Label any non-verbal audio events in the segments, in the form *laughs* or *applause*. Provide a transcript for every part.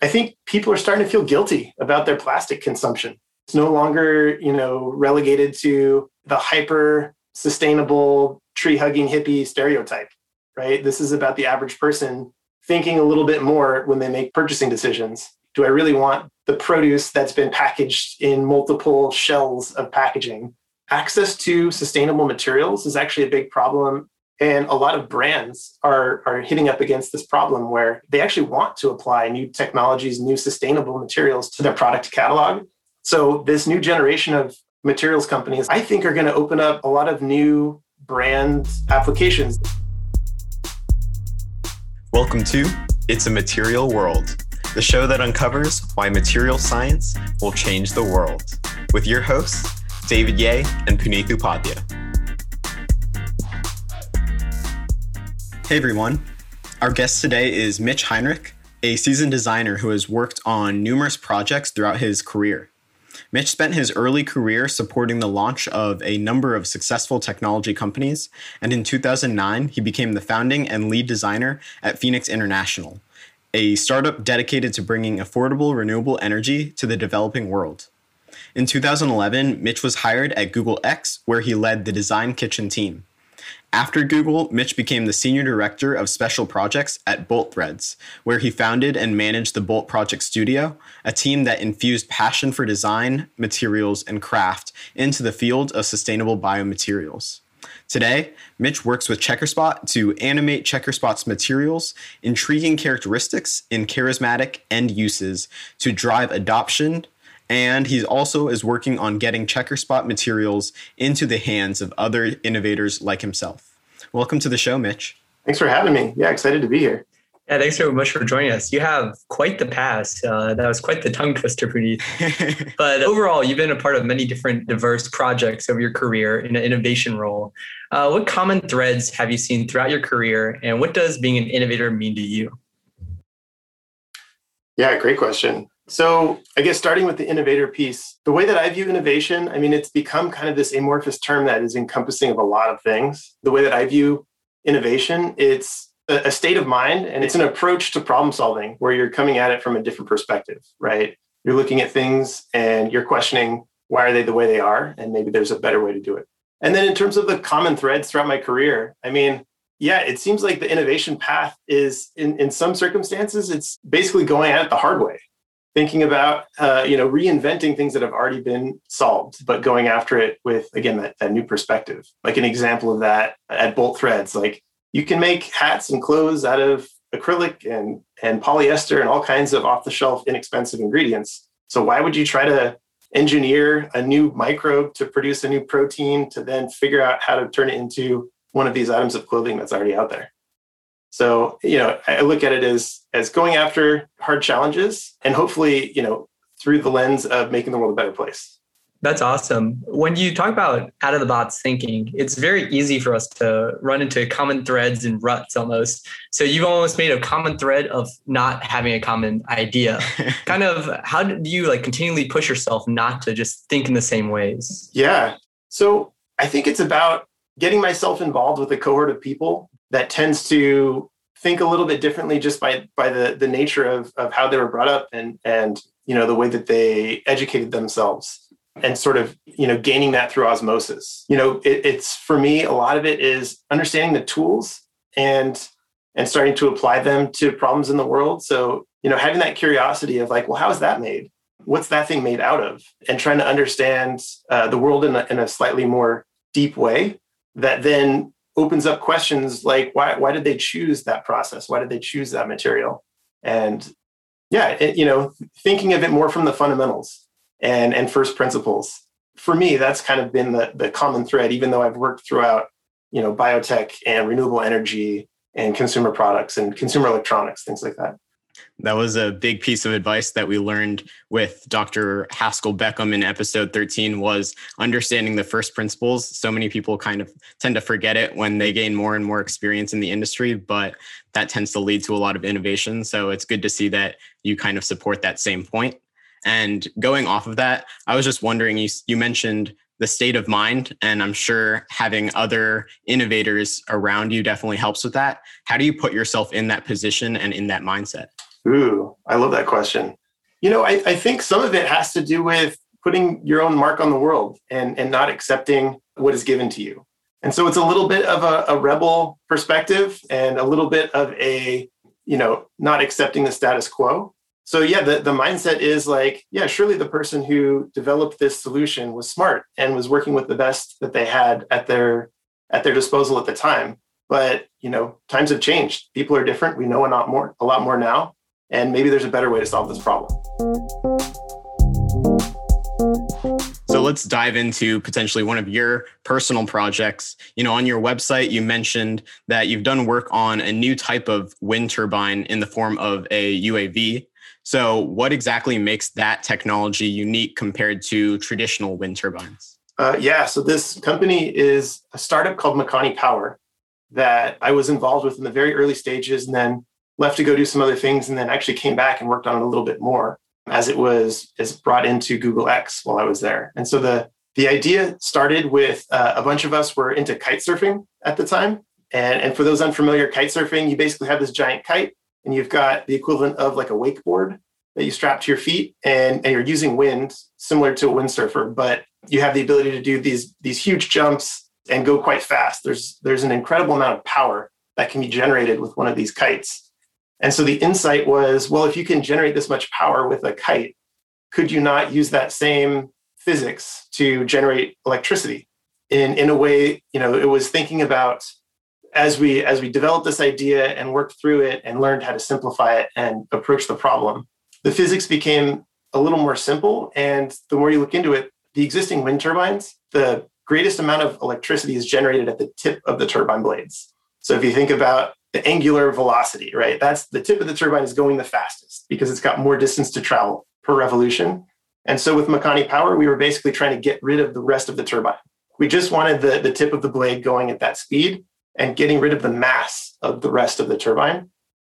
I think people are starting to feel guilty about their plastic consumption. It's no longer, you know, relegated to the hyper sustainable tree hugging hippie stereotype, right? This is about the average person thinking a little bit more when they make purchasing decisions. Do I really want the produce that's been packaged in multiple shells of packaging? Access to sustainable materials is actually a big problem and a lot of brands are, are hitting up against this problem where they actually want to apply new technologies, new sustainable materials to their product catalog. So, this new generation of materials companies, I think, are going to open up a lot of new brand applications. Welcome to It's a Material World, the show that uncovers why material science will change the world, with your hosts, David Ye and Puneet Upadhyay. Hey everyone. Our guest today is Mitch Heinrich, a seasoned designer who has worked on numerous projects throughout his career. Mitch spent his early career supporting the launch of a number of successful technology companies, and in 2009, he became the founding and lead designer at Fenix International, a startup dedicated to bringing affordable renewable energy to the developing world. In 2011, Mitch was hired at Google X, where he led the design kitchen team. After Google, Mitch became the senior director of special projects at Bolt Threads, where he founded and managed the Bolt Project Studio, a team that infused passion for design, materials, and craft into the field of sustainable biomaterials. Today, Mitch works with Checkerspot to animate Checkerspot's materials, intriguing characteristics, and charismatic end uses to drive adoption, and he also is working on getting Checkerspot materials into the hands of other innovators like himself. Welcome to the show, Mitch. Thanks for having me. Yeah, excited to be here. Yeah, thanks so much for joining us. You have quite the past. Uh, that was quite the tongue twister, for Puneet. *laughs* but overall, you've been a part of many different diverse projects over your career in an innovation role. Uh, what common threads have you seen throughout your career, and what does being an innovator mean to you? Yeah, great question. So, I guess starting with the innovator piece, the way that I view innovation, I mean, it's become kind of this amorphous term that is encompassing of a lot of things. The way that I view innovation, it's a state of mind and it's an approach to problem solving where you're coming at it from a different perspective, right? You're looking at things and you're questioning why are they the way they are? And maybe there's a better way to do it. And then in terms of the common threads throughout my career, I mean, yeah, it seems like the innovation path is in, in some circumstances, it's basically going at it the hard way thinking about uh, you know reinventing things that have already been solved but going after it with again that, that new perspective. Like an example of that at bolt threads like you can make hats and clothes out of acrylic and and polyester and all kinds of off the shelf inexpensive ingredients. So why would you try to engineer a new microbe to produce a new protein to then figure out how to turn it into one of these items of clothing that's already out there so, you know, I look at it as as going after hard challenges and hopefully, you know, through the lens of making the world a better place. That's awesome. When you talk about out of the box thinking, it's very easy for us to run into common threads and ruts almost. So you've almost made a common thread of not having a common idea. *laughs* kind of how do you like continually push yourself not to just think in the same ways? Yeah. So I think it's about getting myself involved with a cohort of people that tends to think a little bit differently just by by the the nature of of how they were brought up and and you know the way that they educated themselves and sort of you know gaining that through osmosis. You know it, it's for me a lot of it is understanding the tools and and starting to apply them to problems in the world. So you know having that curiosity of like well how is that made? What's that thing made out of? And trying to understand uh, the world in a, in a slightly more deep way that then opens up questions like why why did they choose that process? Why did they choose that material? And yeah, it, you know, thinking of it more from the fundamentals and and first principles. For me, that's kind of been the the common thread. Even though I've worked throughout, you know, biotech and renewable energy and consumer products and consumer electronics, things like that. That was a big piece of advice that we learned with Dr. Haskell Beckham in episode 13 was understanding the first principles. So many people kind of tend to forget it when they gain more and more experience in the industry, but that tends to lead to a lot of innovation. So it's good to see that you kind of support that same point. And going off of that, I was just wondering you, you mentioned the state of mind, and I'm sure having other innovators around you definitely helps with that. How do you put yourself in that position and in that mindset? Ooh, I love that question. You know, I, I think some of it has to do with putting your own mark on the world and, and not accepting what is given to you. And so it's a little bit of a, a rebel perspective and a little bit of a, you know, not accepting the status quo. So yeah, the, the mindset is like, yeah, surely the person who developed this solution was smart and was working with the best that they had at their at their disposal at the time. But you know, times have changed. People are different. We know a lot more, a lot more now, and maybe there's a better way to solve this problem. So let's dive into potentially one of your personal projects. You know, on your website, you mentioned that you've done work on a new type of wind turbine in the form of a UAV. So, what exactly makes that technology unique compared to traditional wind turbines? Uh, yeah, so this company is a startup called Makani Power that I was involved with in the very early stages and then left to go do some other things and then actually came back and worked on it a little bit more as it was is brought into Google X while I was there. And so the the idea started with uh, a bunch of us were into kite surfing at the time. And, and for those unfamiliar, kite surfing, you basically have this giant kite and you've got the equivalent of like a wakeboard that you strap to your feet and, and you're using wind similar to a windsurfer, but you have the ability to do these, these huge jumps and go quite fast. There's, there's an incredible amount of power that can be generated with one of these kites. And so the insight was well, if you can generate this much power with a kite, could you not use that same physics to generate electricity? In, in a way, you know, it was thinking about as we as we developed this idea and worked through it and learned how to simplify it and approach the problem, the physics became a little more simple. And the more you look into it, the existing wind turbines, the greatest amount of electricity is generated at the tip of the turbine blades. So if you think about the angular velocity, right? That's the tip of the turbine is going the fastest because it's got more distance to travel per revolution. And so with Makani Power, we were basically trying to get rid of the rest of the turbine. We just wanted the, the tip of the blade going at that speed and getting rid of the mass of the rest of the turbine.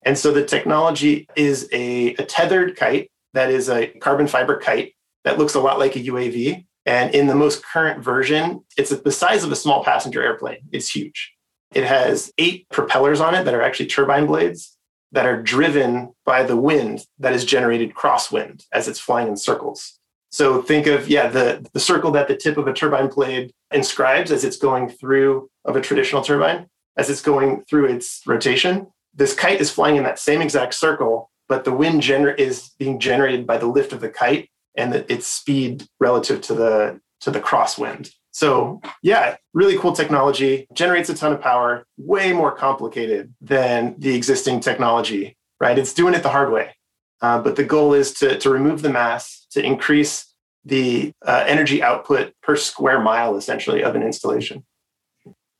And so the technology is a, a tethered kite that is a carbon fiber kite that looks a lot like a UAV. And in the most current version, it's the size of a small passenger airplane. It's huge. It has eight propellers on it that are actually turbine blades that are driven by the wind that is generated crosswind as it's flying in circles. So think of, yeah, the, the circle that the tip of a turbine blade inscribes as it's going through of a traditional turbine, as it's going through its rotation. This kite is flying in that same exact circle, but the wind gener- is being generated by the lift of the kite and the, its speed relative to the to the crosswind. So, yeah, really cool technology, generates a ton of power, way more complicated than the existing technology, right? It's doing it the hard way. Uh, but the goal is to, to remove the mass, to increase the uh, energy output per square mile, essentially, of an installation.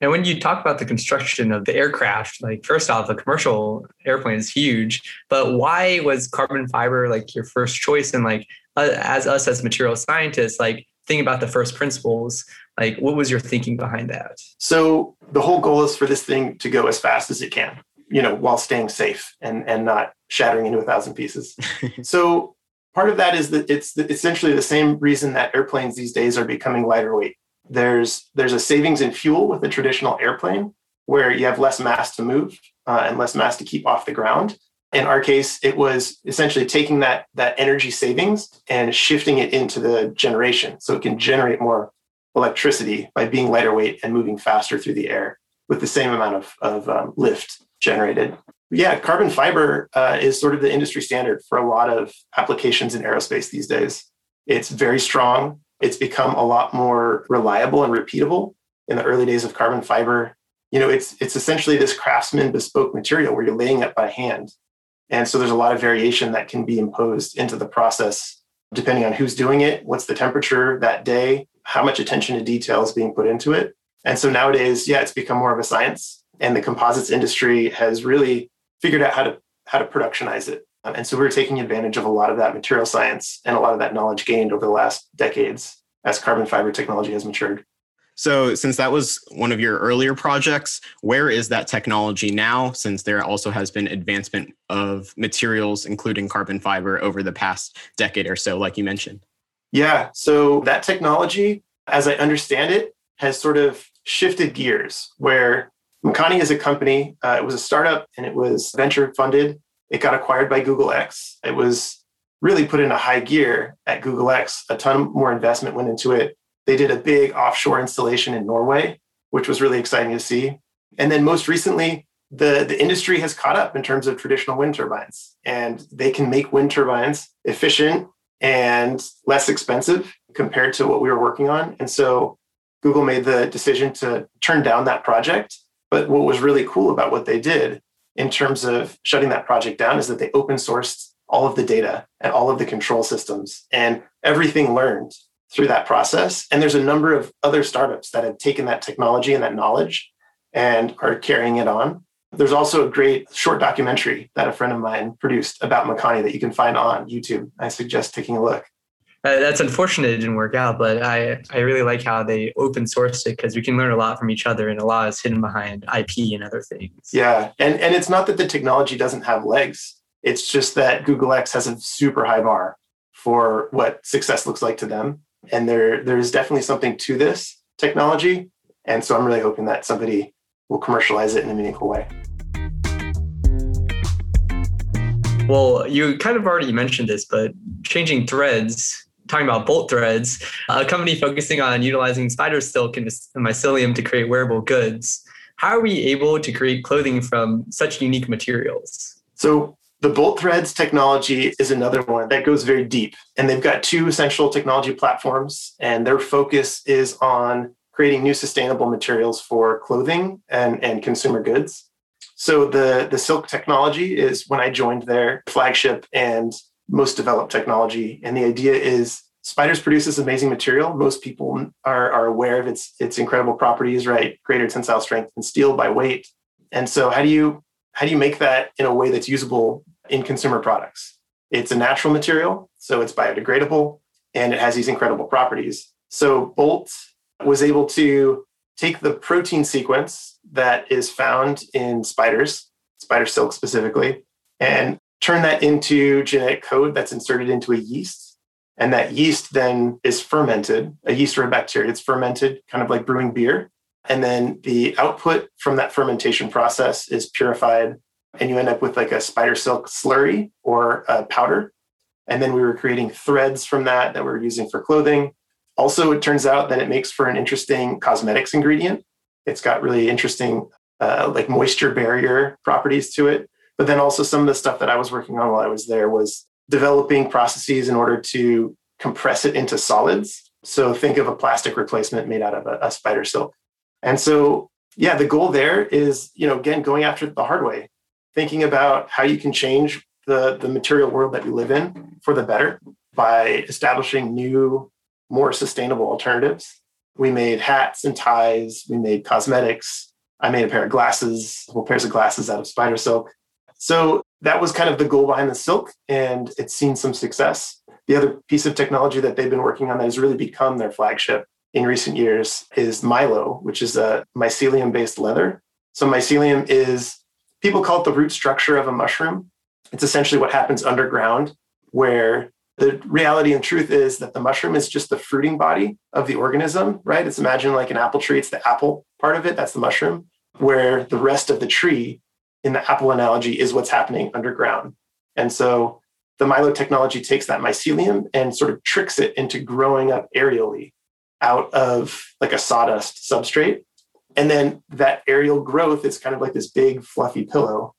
And when you talk about the construction of the aircraft, like first off, the commercial airplane is huge, but why was carbon fiber like your first choice? And like uh, as us as material scientists, like think about the first principles like what was your thinking behind that? So the whole goal is for this thing to go as fast as it can you know while staying safe and and not shattering into a thousand pieces. *laughs* So part of that is that it's essentially the same reason that airplanes these days are becoming lighter weight. There's there's a savings in fuel with a traditional airplane where you have less mass to move uh, and less mass to keep off the ground. In our case it was essentially taking that that energy savings and shifting it into the generation so it can generate more electricity by being lighter weight and moving faster through the air with the same amount of, of um, lift generated. Yeah carbon fiber uh, is sort of the industry standard for a lot of applications in aerospace these days. It's very strong. It's become a lot more reliable and repeatable in the early days of carbon fiber. You know it's it's essentially this craftsman bespoke material where you're laying it by hand. And so there's a lot of variation that can be imposed into the process depending on who's doing it, what's the temperature that day, how much attention to detail is being put into it. And so nowadays, yeah, it's become more of a science. And the composites industry has really figured out how to how to productionize it. Um, and so we're taking advantage of a lot of that material science and a lot of that knowledge gained over the last decades as carbon fiber technology has matured. So, since that was one of your earlier projects, where is that technology now? Since there also has been advancement of materials, including carbon fiber, over the past decade or so, like you mentioned. Yeah. So, that technology, as I understand it, has sort of shifted gears where Makani is a company, uh, it was a startup and it was venture funded it got acquired by Google X. It was really put in a high gear at Google X. A ton more investment went into it. They did a big offshore installation in Norway, which was really exciting to see. And then most recently, the, the industry has caught up in terms of traditional wind turbines, and they can make wind turbines efficient and less expensive compared to what we were working on. And so Google made the decision to turn down that project. But what was really cool about what they did in terms of shutting that project down is that they open sourced all of the data and all of the control systems and everything learned through that process. And there's a number of other startups that have taken that technology and that knowledge and are carrying it on. There's also a great short documentary that a friend of mine produced about Makani that you can find on YouTube. I suggest taking a look. Uh, that's unfortunate it didn't work out, but I, I really like how they open sourced it because we can learn a lot from each other and a lot is hidden behind IP and other things. Yeah. And, and it's not that the technology doesn't have legs. It's just that Google X has a super high bar for what success looks like to them. And there, there's definitely something to this technology. And so I'm really hoping that somebody will commercialize it in a meaningful way. Well, you kind of already mentioned this, but changing threads, talking about bolt threads, a company focusing on utilizing spider silk and mycelium to create wearable goods. How are we able to create clothing from such unique materials? So, the Bolt Threads technology is another one that goes very deep. And they've got two essential technology platforms, and their focus is on creating new sustainable materials for clothing and, and consumer goods. So the, the silk technology is when I joined their flagship and most developed technology. And the idea is spiders produce this amazing material. Most people are, are aware of its, its incredible properties, right? Greater tensile strength than steel by weight. And so how do you how do you make that in a way that's usable in consumer products? It's a natural material, so it's biodegradable, and it has these incredible properties. So Bolt was able to take the protein sequence that is found in spiders, spider silk specifically, and turn that into genetic code that's inserted into a yeast. And that yeast then is fermented, a yeast or a bacteria. It's fermented, kind of like brewing beer. And then the output from that fermentation process is purified, and you end up with like a spider silk slurry or a powder. And then we were creating threads from that that we we're using for clothing. Also, it turns out that it makes for an interesting cosmetics ingredient. It's got really interesting, uh, like moisture barrier properties to it. But then also, some of the stuff that I was working on while I was there was developing processes in order to compress it into solids. So, think of a plastic replacement made out of a, a spider silk. And so, yeah, the goal there is, you know, again, going after the hard way, thinking about how you can change the, the material world that we live in for the better by establishing new more sustainable alternatives. We made hats and ties, we made cosmetics. I made a pair of glasses, a whole pairs of glasses out of spider silk. So that was kind of the goal behind the silk, and it's seen some success. The other piece of technology that they've been working on that has really become their flagship in recent years is Mylo, which is a mycelium based leather. So, mycelium is, people call it the root structure of a mushroom. It's essentially what happens underground, where the reality and truth is that the mushroom is just the fruiting body of the organism, right? It's imagine like an apple tree, it's the apple part of it, that's the mushroom, where the rest of the tree in the apple analogy is what's happening underground. And so the Mylo technology takes that mycelium and sort of tricks it into growing up aerially out of like a sawdust substrate. And then that aerial growth is kind of like this big fluffy pillow.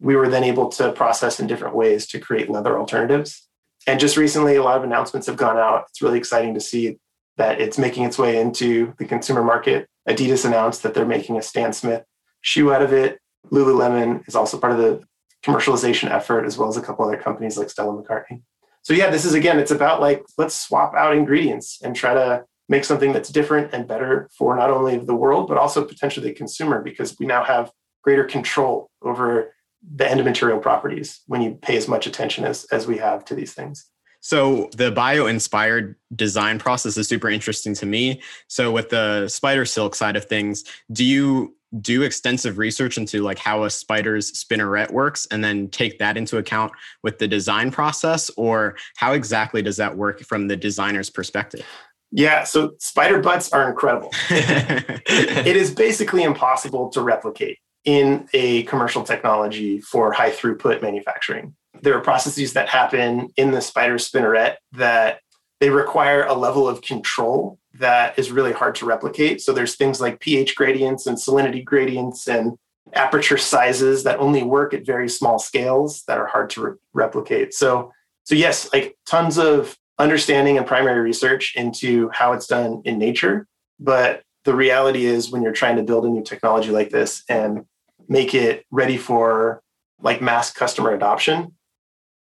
We were then able to process in different ways to create leather alternatives and just recently, a lot of announcements have gone out. It's really exciting to see that it's making its way into the consumer market. Adidas announced that they're making a Stan Smith shoe out of it. Lululemon is also part of the commercialization effort, as well as a couple other companies like Stella McCartney. So yeah, this is again, it's about like let's swap out ingredients and try to make something that's different and better for not only the world but also potentially the consumer because we now have greater control over the end material properties when you pay as much attention as, as we have to these things. So the bio inspired design process is super interesting to me. So with the spider silk side of things, do you do extensive research into like how a spider's spinneret works and then take that into account with the design process or how exactly does that work from the designer's perspective? Yeah, so spider butts are incredible. *laughs* it is basically impossible to replicate in a commercial technology for high throughput manufacturing. There are processes that happen in the spider spinneret that they require a level of control that is really hard to replicate. So there's things like pH gradients and salinity gradients and aperture sizes that only work at very small scales that are hard to re- replicate. So so yes, like tons of understanding and primary research into how it's done in nature, but the reality is when you're trying to build a new technology like this and make it ready for like mass customer adoption,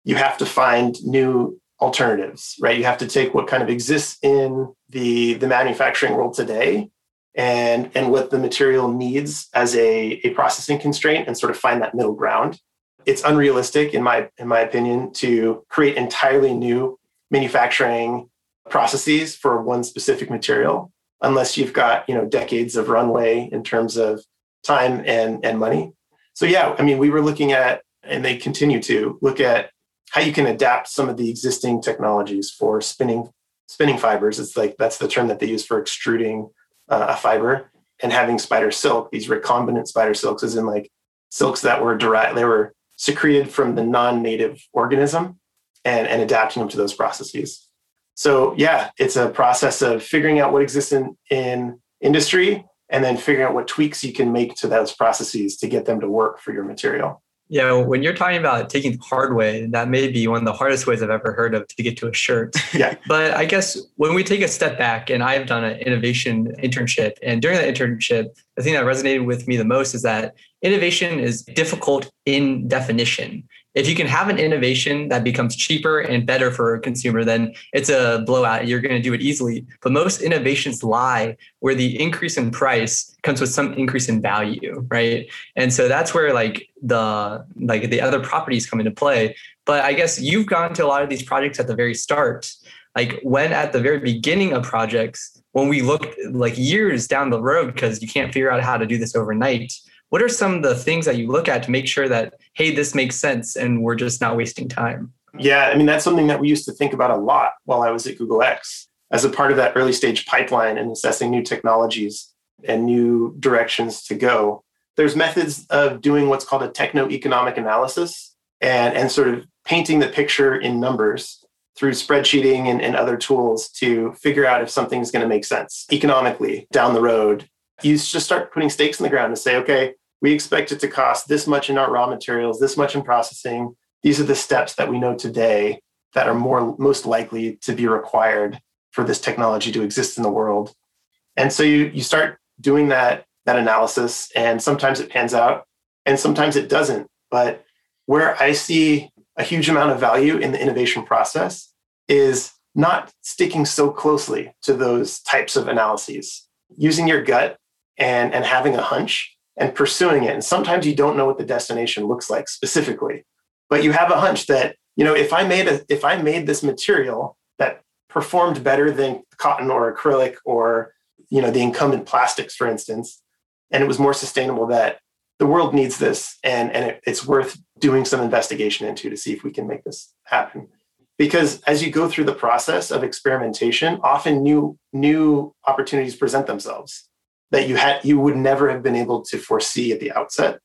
you have to find new alternatives, right? You have to take what kind of exists in the, the manufacturing world today and, and what the material needs as a, a processing constraint and sort of find that middle ground. It's unrealistic, in my, in my opinion, to create entirely new manufacturing processes for one specific material unless you've got you know decades of runway in terms of time and and money. So yeah i mean we were looking at and they continue to look at how you can adapt some of the existing technologies for spinning spinning fibers. It's like that's the term that they use for extruding uh, a fiber and having spider silk. These recombinant spider silks is in like silks that were derived they were secreted from the non-native organism and, and adapting them to those processes. So yeah, it's a process of figuring out what exists in, in industry and then figuring out what tweaks you can make to those processes to get them to work for your material. Yeah, when you're talking about taking the hard way, that may be one of the hardest ways I've ever heard of to get to a shirt. *laughs* yeah. But I guess when we take a step back, and I've done an innovation internship, and during that internship, the thing that resonated with me the most is that innovation is difficult in definition if you can have an innovation that becomes cheaper and better for a consumer, then it's a blowout. You're going to do it easily. But most innovations lie where the increase in price comes with some increase in value, right? And so that's where like the like the other properties come into play. But I guess you've gone to a lot of these projects at the very start. Like when at the very beginning of projects, when we look like years down the road because you can't figure out how to do this overnight what are some of the things that you look at to make sure that hey this makes sense and we're just not wasting time? Yeah i mean that's something that we used to think about a lot while i was at google x as a part of that early stage pipeline and assessing new technologies and new directions to go. There's methods of doing what's called a techno-economic analysis and, and sort of painting the picture in numbers through spreadsheeting and, and other tools to figure out if something's going to make sense economically down the road. You just start putting stakes in the ground and say okay we expect it to cost this much in our raw materials, this much in processing. These are the steps that we know today that are more most likely to be required for this technology to exist in the world. And so you you start doing that that analysis and sometimes it pans out and sometimes it doesn't. But where I see a huge amount of value in the innovation process is not sticking so closely to those types of analyses. Using your gut and, and having a hunch and pursuing it. And sometimes you don't know what the destination looks like specifically, but you have a hunch that, you know, if I made a if I made this material that performed better than cotton or acrylic or, you know, the incumbent plastics, for instance, and it was more sustainable that the world needs this and, and it, it's worth doing some investigation into to see if we can make this happen because as you go through the process of experimentation often new new opportunities present themselves that you had you would never have been able to foresee at the outset.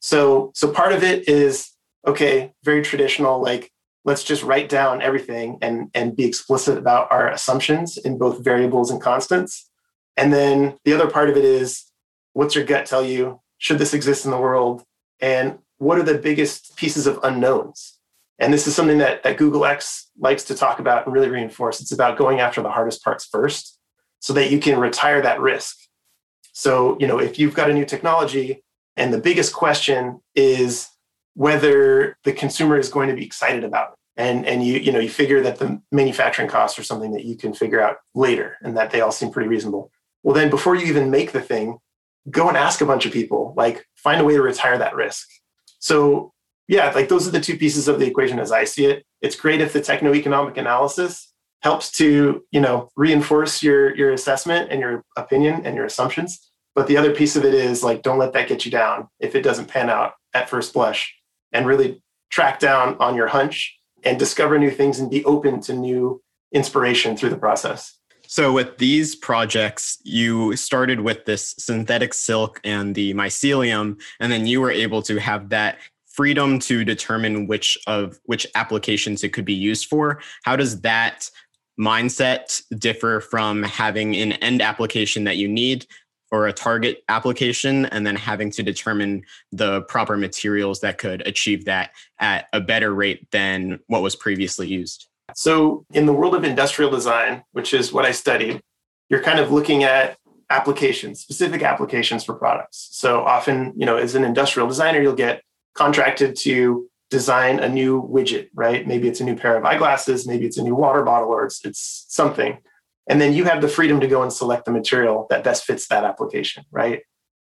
So so part of it is okay, very traditional like let's just write down everything and and be explicit about our assumptions in both variables and constants. And then the other part of it is what's your gut tell you? Should this exist in the world? And what are the biggest pieces of unknowns? And this is something that, that Google X likes to talk about and really reinforce. It's about going after the hardest parts first so that you can retire that risk so, you know, if you've got a new technology and the biggest question is whether the consumer is going to be excited about it. And, and you, you know, you figure that the manufacturing costs are something that you can figure out later and that they all seem pretty reasonable. Well, then before you even make the thing, go and ask a bunch of people, like find a way to retire that risk. So yeah, like those are the two pieces of the equation as I see it. It's great if the techno-economic analysis helps to, you know, reinforce your your assessment and your opinion and your assumptions. But the other piece of it is like, don't let that get you down if it doesn't pan out at first blush and really track down on your hunch and discover new things and be open to new inspiration through the process. So, with these projects, you started with this synthetic silk and the mycelium, and then you were able to have that freedom to determine which of which applications it could be used for. How does that mindset differ from having an end application that you need or a target application and then having to determine the proper materials that could achieve that at a better rate than what was previously used? So, in the world of industrial design, which is what I studied, you're kind of looking at applications, specific applications for products. So, often, you know, as an industrial designer, you'll get contracted to design a new widget, right? Maybe it's a new pair of eyeglasses, maybe it's a new water bottle, or it's, it's something. And then you have the freedom to go and select the material that best fits that application, right?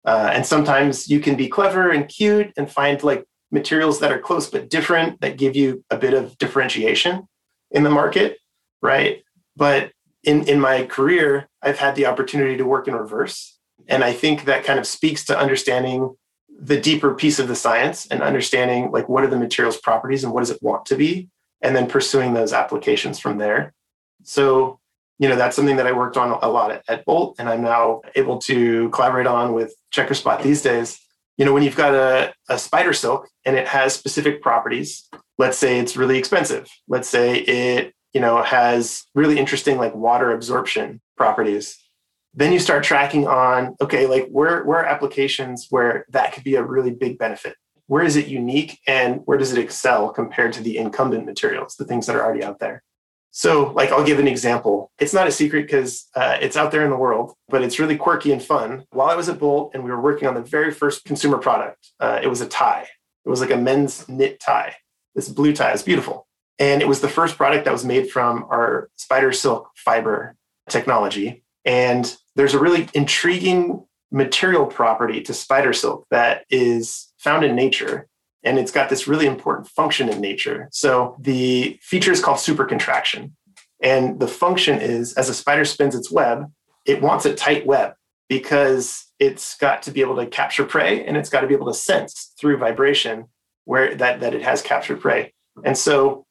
Uh, and sometimes you can be clever and cute and find like materials that are close but different that give you a bit of differentiation in the market, right? But in, in my career, I've had the opportunity to work in reverse. And I think that kind of speaks to understanding the deeper piece of the science and understanding like what are the materials properties and what does it want to be, and then pursuing those applications from there. So, you know, that's something that I worked on a lot at, Bolt, and I'm now able to collaborate on with Checkerspot these days. You know, when you've got a, a spider silk and it has specific properties, let's say it's really expensive let's say it you know has really interesting like water absorption properties then you start tracking on okay like where where are applications where that could be a really big benefit? Where is it unique and where does it excel compared to the incumbent materials the things that are already out there? So like i'll give an example. It's not a secret because uh, it's out there in the world but it's really quirky and fun. While i was at bolt and we were working on the very first consumer product uh, it was a tie. It was like a men's knit tie. This blue tie is beautiful. And it was the first product that was made from our spider silk fiber technology. And there's a really intriguing material property to spider silk that is found in nature. And it's got this really important function in nature. So the feature is called supercontraction. And the function is as a spider spins its web, it wants a tight web because it's got to be able to capture prey and it's got to be able to sense through vibration where that, that it has captured prey. And so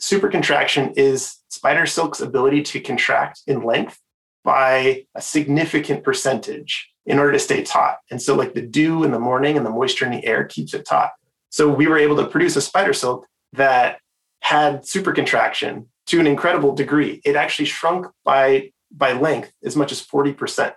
supercontraction is spider silk's ability to contract in length by a significant percentage in order to stay taut. And so like the dew in the morning and the moisture in the air keeps it taut. So we were able to produce a spider silk that had super contraction to an incredible degree. It actually shrunk by by length as much as 40%,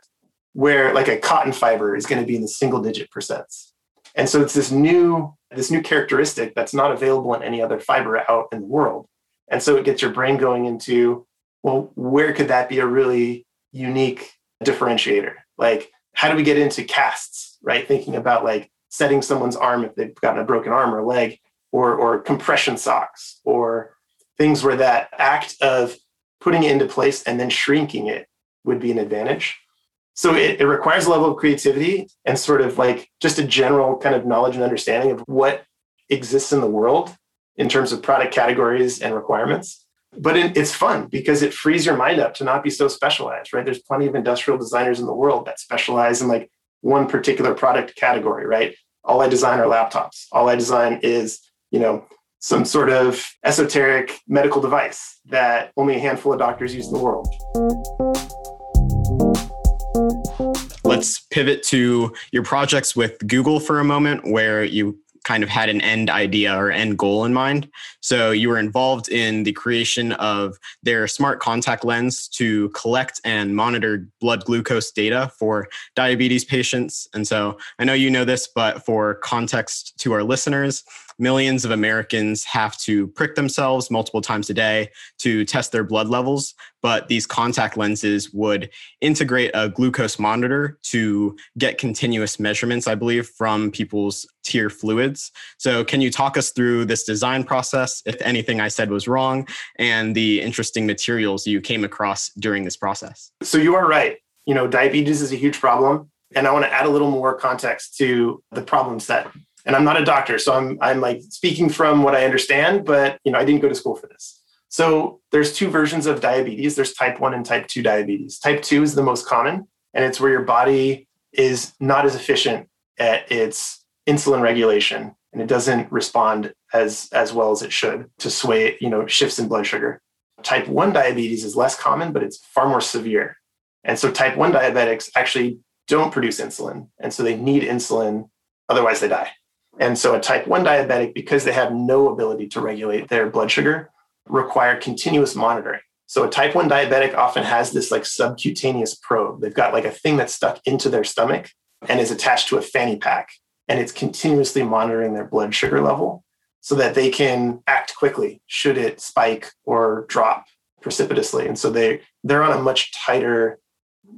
where like a cotton fiber is going to be in the single digit percents. And so it's this new this new characteristic that's not available in any other fiber out in the world. And so it gets your brain going into, well, where could that be a really unique differentiator? Like, how do we get into casts, right? Thinking about like setting someone's arm if they've gotten a broken arm or leg, or, or compression socks, or things where that act of putting it into place and then shrinking it would be an advantage. So it, it requires a level of creativity and sort of like just a general kind of knowledge and understanding of what exists in the world in terms of product categories and requirements. But it, it's fun because it frees your mind up to not be so specialized, right? There's plenty of industrial designers in the world that specialize in like one particular product category, right? All I design are laptops. All I design is, you know, some sort of esoteric medical device that only a handful of doctors use in the world let's pivot to your projects with Google for a moment, where you kind of had an end idea or end goal in mind. So you were involved in the creation of their smart contact lens to collect and monitor blood glucose data for diabetes patients. And so I know you know this, but for context to our listeners, millions of Americans have to prick themselves multiple times a day to test their blood levels. But these contact lenses would integrate a glucose monitor to get continuous measurements, I believe, from people's tear fluids. So, can you talk us through this design process, if anything I said was wrong, and the interesting materials you came across during this process? So, you are right. You know, diabetes is a huge problem. And I want to add a little more context to the problem set and I'm not a doctor, so I'm I'm like speaking from what I understand, but you know, I didn't go to school for this. So there's two versions of diabetes. There's type 1 and type 2 diabetes. Type 2 is the most common, and it's where your body is not as efficient at its insulin regulation and it doesn't respond as as well as it should to sway, you know, shifts in blood sugar. Type 1 diabetes is less common, but it's far more severe. And so type 1 diabetics actually don't produce insulin. And so they need insulin, otherwise, they die. And so a type 1 diabetic, because they have no ability to regulate their blood sugar, require continuous monitoring. So a type 1 diabetic often has this like subcutaneous probe. They've got like a thing that's stuck into their stomach and is attached to a fanny pack. And it's continuously monitoring their blood sugar level so that they can act quickly should it spike or drop precipitously. And so they they're on a much tighter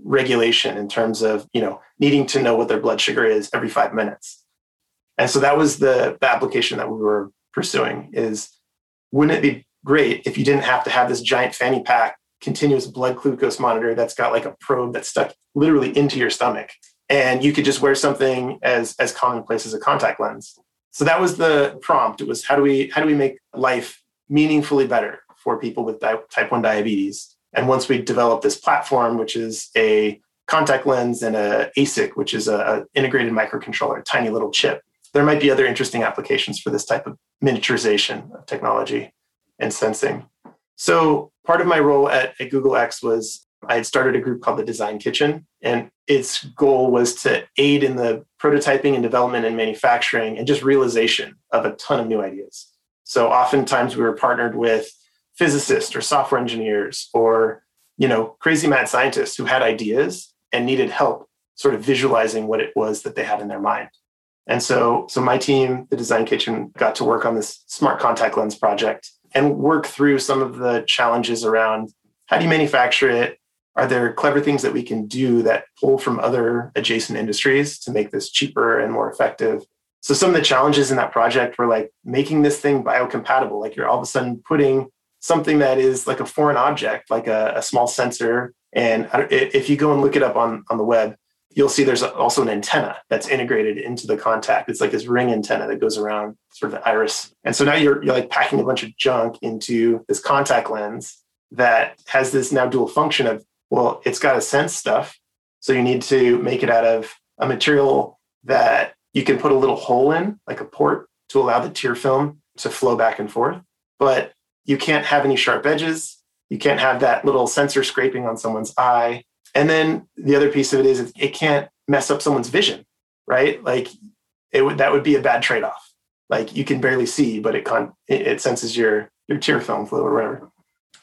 regulation in terms of, you know, needing to know what their blood sugar is every five minutes. And so that was the, the application that we were pursuing is wouldn't it be great if you didn't have to have this giant fanny pack continuous blood glucose monitor that's got like a probe that's stuck literally into your stomach and you could just wear something as as commonplace as a contact lens? So that was the prompt. It was how do we how do we make life meaningfully better for people with di- type 1 diabetes? And once we developed this platform which is a contact lens and a asic which is a, a integrated microcontroller a tiny little chip there might be other interesting applications for this type of miniaturization of technology and sensing. So part of my role at, at Google X was I had started a group called the Design Kitchen, and its goal was to aid in the prototyping and development and manufacturing and just realization of a ton of new ideas. So oftentimes we were partnered with physicists or software engineers or you know crazy mad scientists who had ideas and needed help sort of visualizing what it was that they had in their mind. And so so my team, the Design Kitchen, got to work on this smart contact lens project and work through some of the challenges around how do you manufacture it? Are there clever things that we can do that pull from other adjacent industries to make this cheaper and more effective? So some of the challenges in that project were like making this thing biocompatible. Like you're all of a sudden putting something that is like a foreign object, like a, a small sensor. And if you go and look it up on, on the web, you'll see there's also an antenna that's integrated into the contact. It's like this ring antenna that goes around sort of the iris. And so now you're, you're like packing a bunch of junk into this contact lens that has this now dual function of, well, it's got to sense stuff. So you need to make it out of a material that you can put a little hole in, like a port, to allow the tear film to flow back and forth. But you can't have any sharp edges. You can't have that little sensor scraping on someone's eye. And then the other piece of it is it can't mess up someone's vision, right? Like it would that would be a bad trade off. Like you can barely see, but it con it, senses your your tear film flow or whatever.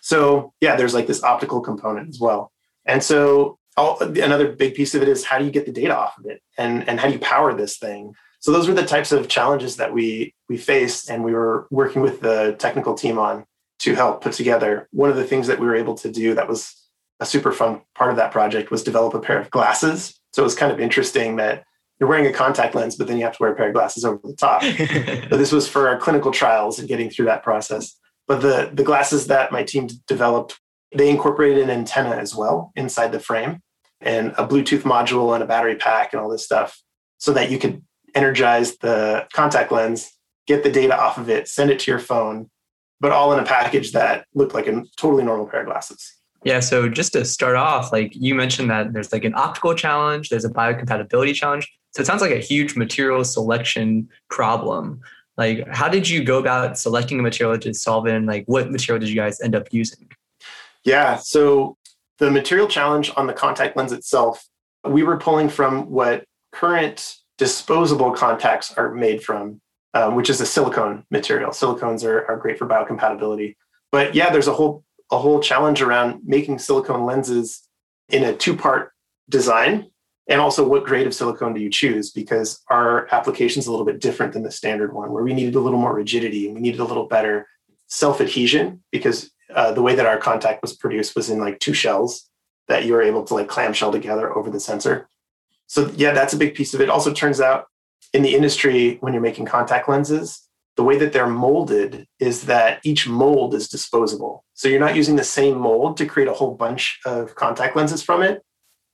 So yeah, there's like this optical component as well. And so all, another big piece of it is how do you get the data off of it and and how do you power this thing? So those were the types of challenges that we we faced and we were working with the technical team on to help put together. One of the things that we were able to do that was a super fun part of that project was develop a pair of glasses. So it was kind of interesting that you're wearing a contact lens, but then you have to wear a pair of glasses over the top. *laughs* so this was for our clinical trials and getting through that process. But the the glasses that my team developed, they incorporated an antenna as well inside the frame and a Bluetooth module and a battery pack and all this stuff so that you could energize the contact lens, get the data off of it, send it to your phone, but all in a package that looked like a totally normal pair of glasses. Yeah, so just to start off, like you mentioned that there's like an optical challenge, there's a biocompatibility challenge. So it sounds like a huge material selection problem. Like, how did you go about selecting a material to solve it? And like, what material did you guys end up using? Yeah, so the material challenge on the contact lens itself, we were pulling from what current disposable contacts are made from, um, which is a silicone material. Silicones are, are great for biocompatibility. But yeah, there's a whole a whole challenge around making silicone lenses in a two part design and also what grade of silicone do you choose? Because our application is a little bit different than the standard one where we needed a little more rigidity and we needed a little better self adhesion because uh, the way that our contact was produced was in like two shells that you were able to like clamshell together over the sensor. So yeah that's a big piece of it. Also turns out in the industry when you're making contact lenses the way that they're molded is that each mold is disposable. So you're not using the same mold to create a whole bunch of contact lenses from it.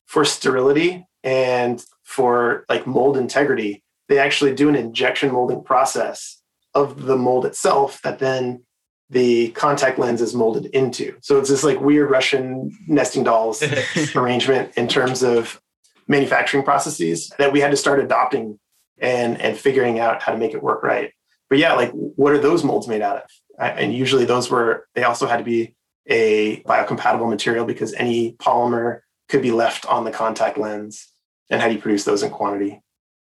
For sterility and for like mold integrity, they actually do an injection molding process of the mold itself that then the contact lens is molded into. So it's this like weird Russian nesting dolls *laughs* arrangement in terms of manufacturing processes that we had to start adopting and and figuring out how to make it work right but yeah, like what are those molds made out of? And usually those were, they also had to be a biocompatible material because any polymer could be left on the contact lens. And how do you produce those in quantity?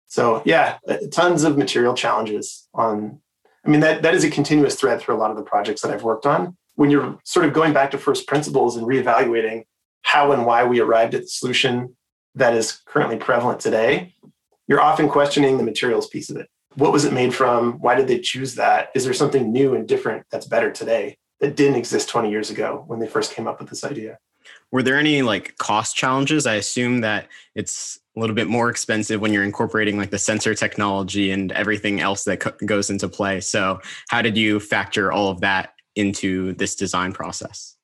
So yeah, uh, tons of material challenges on. I mean, that, that is a continuous thread through a lot of the projects that I've worked on. When you're sort of going back to first principles and reevaluating how and why we arrived at the solution that is currently prevalent today, you're often questioning the materials piece of it. What was it made from? Why did they choose that? Is there something new and different that's better today that didn't exist 20 years ago when they first came up with this idea? Were there any like cost challenges? I assume that it's a little bit more expensive when you're incorporating like the sensor technology and everything else that co- goes into play. So, how did you factor all of that into this design process?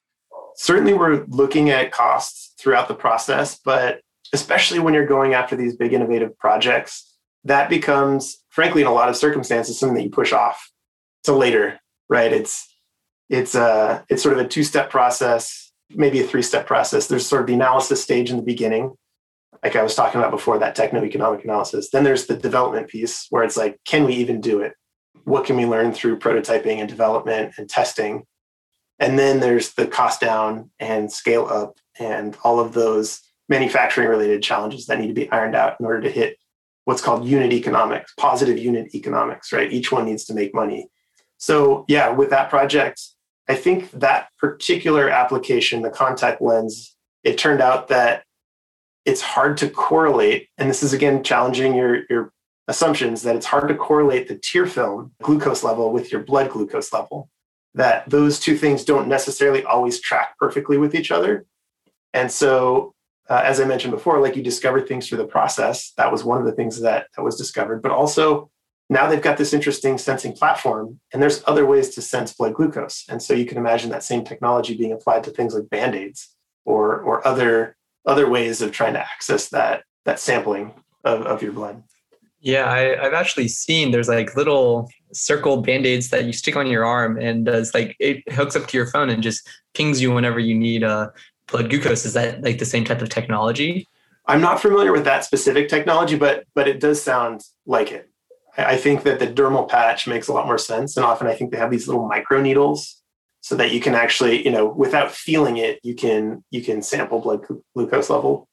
Certainly, we're looking at costs throughout the process, but especially when you're going after these big innovative projects, that becomes, frankly, in a lot of circumstances, something that you push off to later, right? It's it's a uh, it's sort of a two-step process, maybe a three-step process. There's sort of the analysis stage in the beginning, like I was talking about before, that techno-economic analysis. Then there's the development piece where it's like, can we even do it? What can we learn through prototyping and development and testing? And then there's the cost down and scale up and all of those manufacturing related challenges that need to be ironed out in order to hit what's called unit economics, positive unit economics, right? Each one needs to make money. So, yeah, with that project, I think that particular application, the contact lens, it turned out that it's hard to correlate, and this is again challenging your, your assumptions that it's hard to correlate the tear film glucose level with your blood glucose level, that those two things don't necessarily always track perfectly with each other. And so uh, as I mentioned before, like you discover things through the process. That was one of the things that, that was discovered. But also now they've got this interesting sensing platform, and there's other ways to sense blood glucose. And so you can imagine that same technology being applied to things like band-aids or or other other ways of trying to access that that sampling of, of your blood. Yeah, I, have actually seen there's like little circle band-aids that you stick on your arm and does like it hooks up to your phone and just pings you whenever you need uh, blood glucose. Is that like the same type of technology? I'm not familiar with that specific technology, but but it does sound like it. I think that the dermal patch makes a lot more sense, and often I think they have these little micro needles so that you can actually, you know, without feeling it, you can you can sample blood glucose level.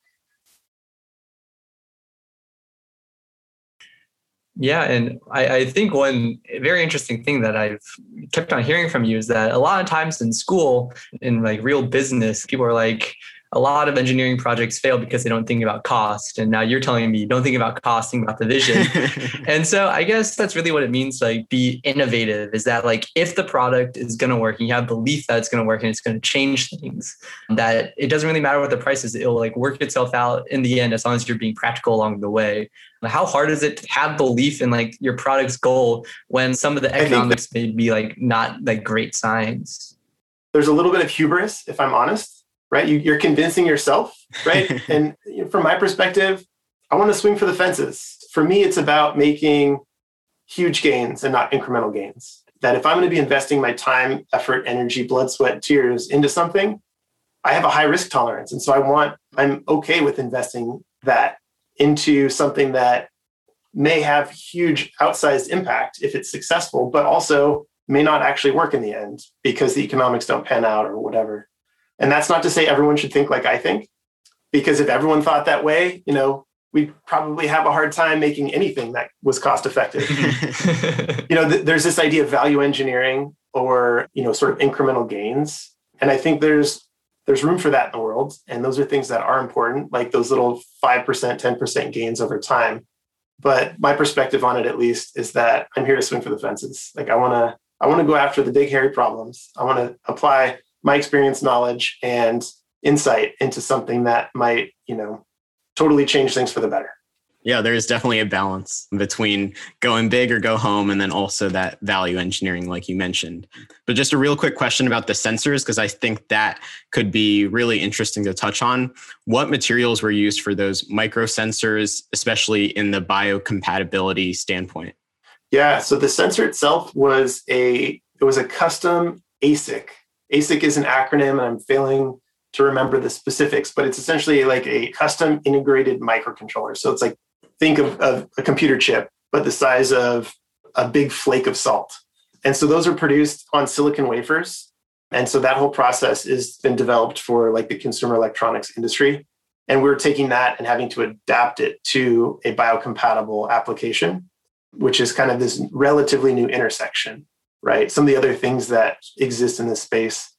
Yeah, and I, I, think one very interesting thing that I've kept on hearing from you is that a lot of times in school, in like real business, people are like, a lot of engineering projects fail because they don't think about cost. And now you're telling me don't think about cost, think about the vision. *laughs* and so I guess that's really what it means to like be innovative is that like if the product is going to work and you have belief that it's going to work and it's going to change things, that it doesn't really matter what the price is, it'll like work itself out in the end as long as you're being practical along the way. How hard is it to have belief in like your product's goal when some of the economics may be like not like great science? There's a little bit of hubris, if I'm honest right? You, are convincing yourself, right? *laughs* and from my perspective, I want to swing for the fences. For me, it's about making huge gains and not incremental gains. That if I'm going to be investing my time, effort, energy, blood, sweat, tears into something, I have a high risk tolerance. And so I want, I'm okay with investing that into something that may have huge outsized impact if it's successful, but also may not actually work in the end because the economics don't pan out or whatever. And that's not to say everyone should think like I think, because if everyone thought that way, you know, we'd probably have a hard time making anything that was cost effective. *laughs* you know, th- there's this idea of value engineering or, you know, sort of incremental gains. And I think there's there's room for that in the world. And those are things that are important, like those little 5%, 10% gains over time. But my perspective on it, at least, is that I'm here to swing for the fences. Like I want to, I want to go after the big hairy problems. I want to apply my experience, knowledge, and insight into something that might, you know, totally change things for the better. Yeah, there is definitely a balance between going big or go home, and then also that value engineering, like you mentioned. But just a real quick question about the sensors, because I think that could be really interesting to touch on. What materials were used for those micro sensors, especially in the biocompatibility standpoint? Yeah, so the sensor itself was a it was a custom ASIC ASIC is an acronym, and I'm failing to remember the specifics, but it's essentially like a custom integrated microcontroller. So it's like think of, of a computer chip, but the size of a big flake of salt. And so those are produced on silicon wafers. And so that whole process has been developed for like the consumer electronics industry. And we're taking that and having to adapt it to a biocompatible application, which is kind of this relatively new intersection, right? Some of the other things that exist in this space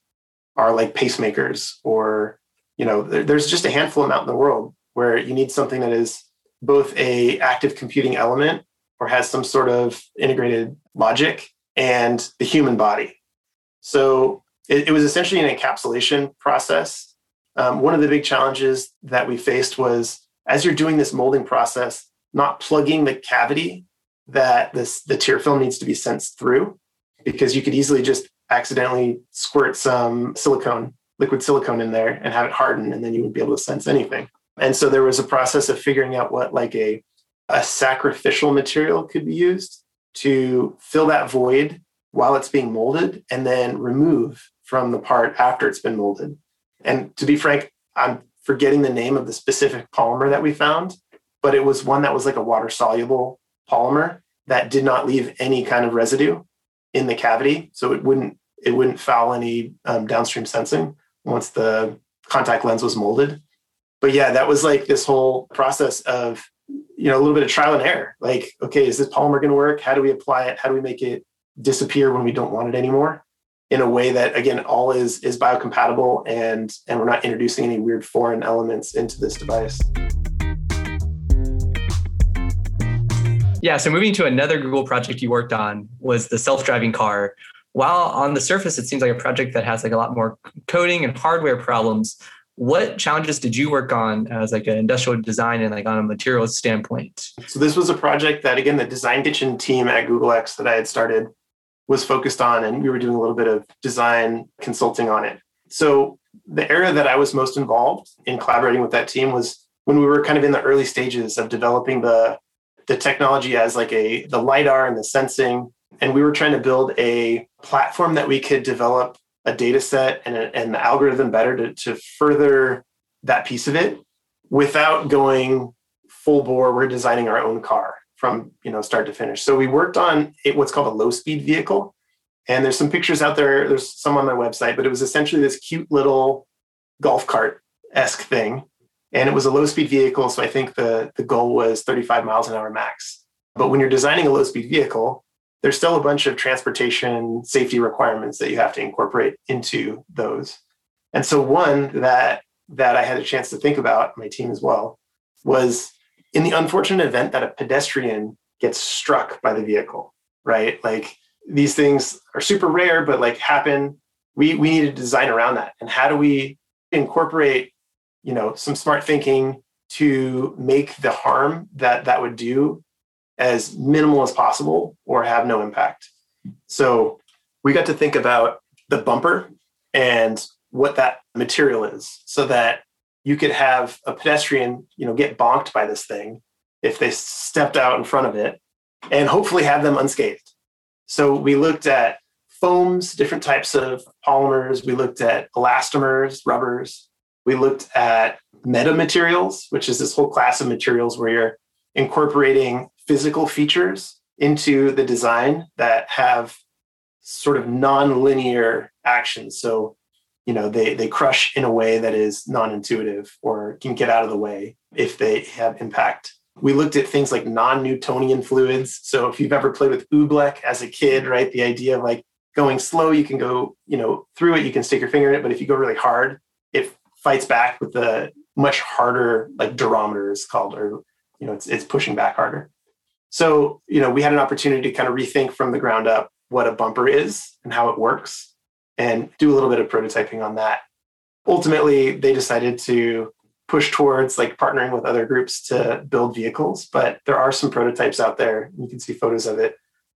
are like pacemakers or, you know, there's just a handful amount in the world where you need something that is both a active computing element or has some sort of integrated logic and the human body. So it, it was essentially an encapsulation process. Um, one of the big challenges that we faced was as you're doing this molding process, not plugging the cavity that this the tear film needs to be sensed through, because you could easily just accidentally squirt some silicone, liquid silicone in there and have it harden, and then you wouldn't be able to sense anything. And so there was a process of figuring out what like a a sacrificial material could be used to fill that void while it's being molded and then remove from the part after it's been molded. And to be frank, I'm forgetting the name of the specific polymer that we found, but it was one that was like a water soluble polymer that did not leave any kind of residue in the cavity. So it wouldn't it wouldn't foul any um, downstream sensing once the contact lens was molded. But yeah, that was like this whole process of you know a little bit of trial and error. Like, okay, is this polymer going to work? How do we apply it? How do we make it disappear when we don't want it anymore? in a way that again all is is biocompatible and and we're not introducing any weird foreign elements into this device yeah so moving to another google project you worked on was the self-driving car while on the surface it seems like a project that has like a lot more coding and hardware problems what challenges did you work on as like an industrial design and like on a materials standpoint so this was a project that again the design kitchen team at google x that i had started was focused on, and we were doing a little bit of design consulting on it. So the area that I was most involved in collaborating with that team was when we were kind of in the early stages of developing the the technology as like a the lidar and the sensing and we were trying to build a platform that we could develop a data set and, a, and the algorithm better to, to further that piece of it without going full bore we're designing our own car from you know start to finish. So we worked on it, what's called a low speed vehicle, and there's some pictures out there. There's some on my website, but it was essentially this cute little golf cart esque thing, and it was a low speed vehicle. So I think the the goal was 35 miles an hour max. But when you're designing a low speed vehicle, there's still a bunch of transportation safety requirements that you have to incorporate into those. And so one that that I had a chance to think about, my team as well, was in the unfortunate event that a pedestrian gets struck by the vehicle, right? Like these things are super rare, but like happen. We we need to design around that. And how do we incorporate, you know, some smart thinking to make the harm that that would do as minimal as possible or have no impact? So we got to think about the bumper and what that material is so that you could have a pedestrian, you know, get bonked by this thing if they stepped out in front of it and hopefully have them unscathed. So we looked at foams, different types of polymers. We looked at elastomers, rubbers. We looked at metamaterials, which is this whole class of materials where you're incorporating physical features into the design that have sort of non-linear actions. So you know they they crush in a way that is non-intuitive or can get out of the way if they have impact we looked at things like non-newtonian fluids so if you've ever played with oobleck as a kid right the idea of like going slow you can go you know through it you can stick your finger in it but if you go really hard it fights back with the much harder like durometer is called or you know it's, it's pushing back harder so you know we had an opportunity to kind of rethink from the ground up what a bumper is and how it works and do a little bit of prototyping on that. Ultimately, they decided to push towards like partnering with other groups to build vehicles, but there are some prototypes out there. You can see photos of it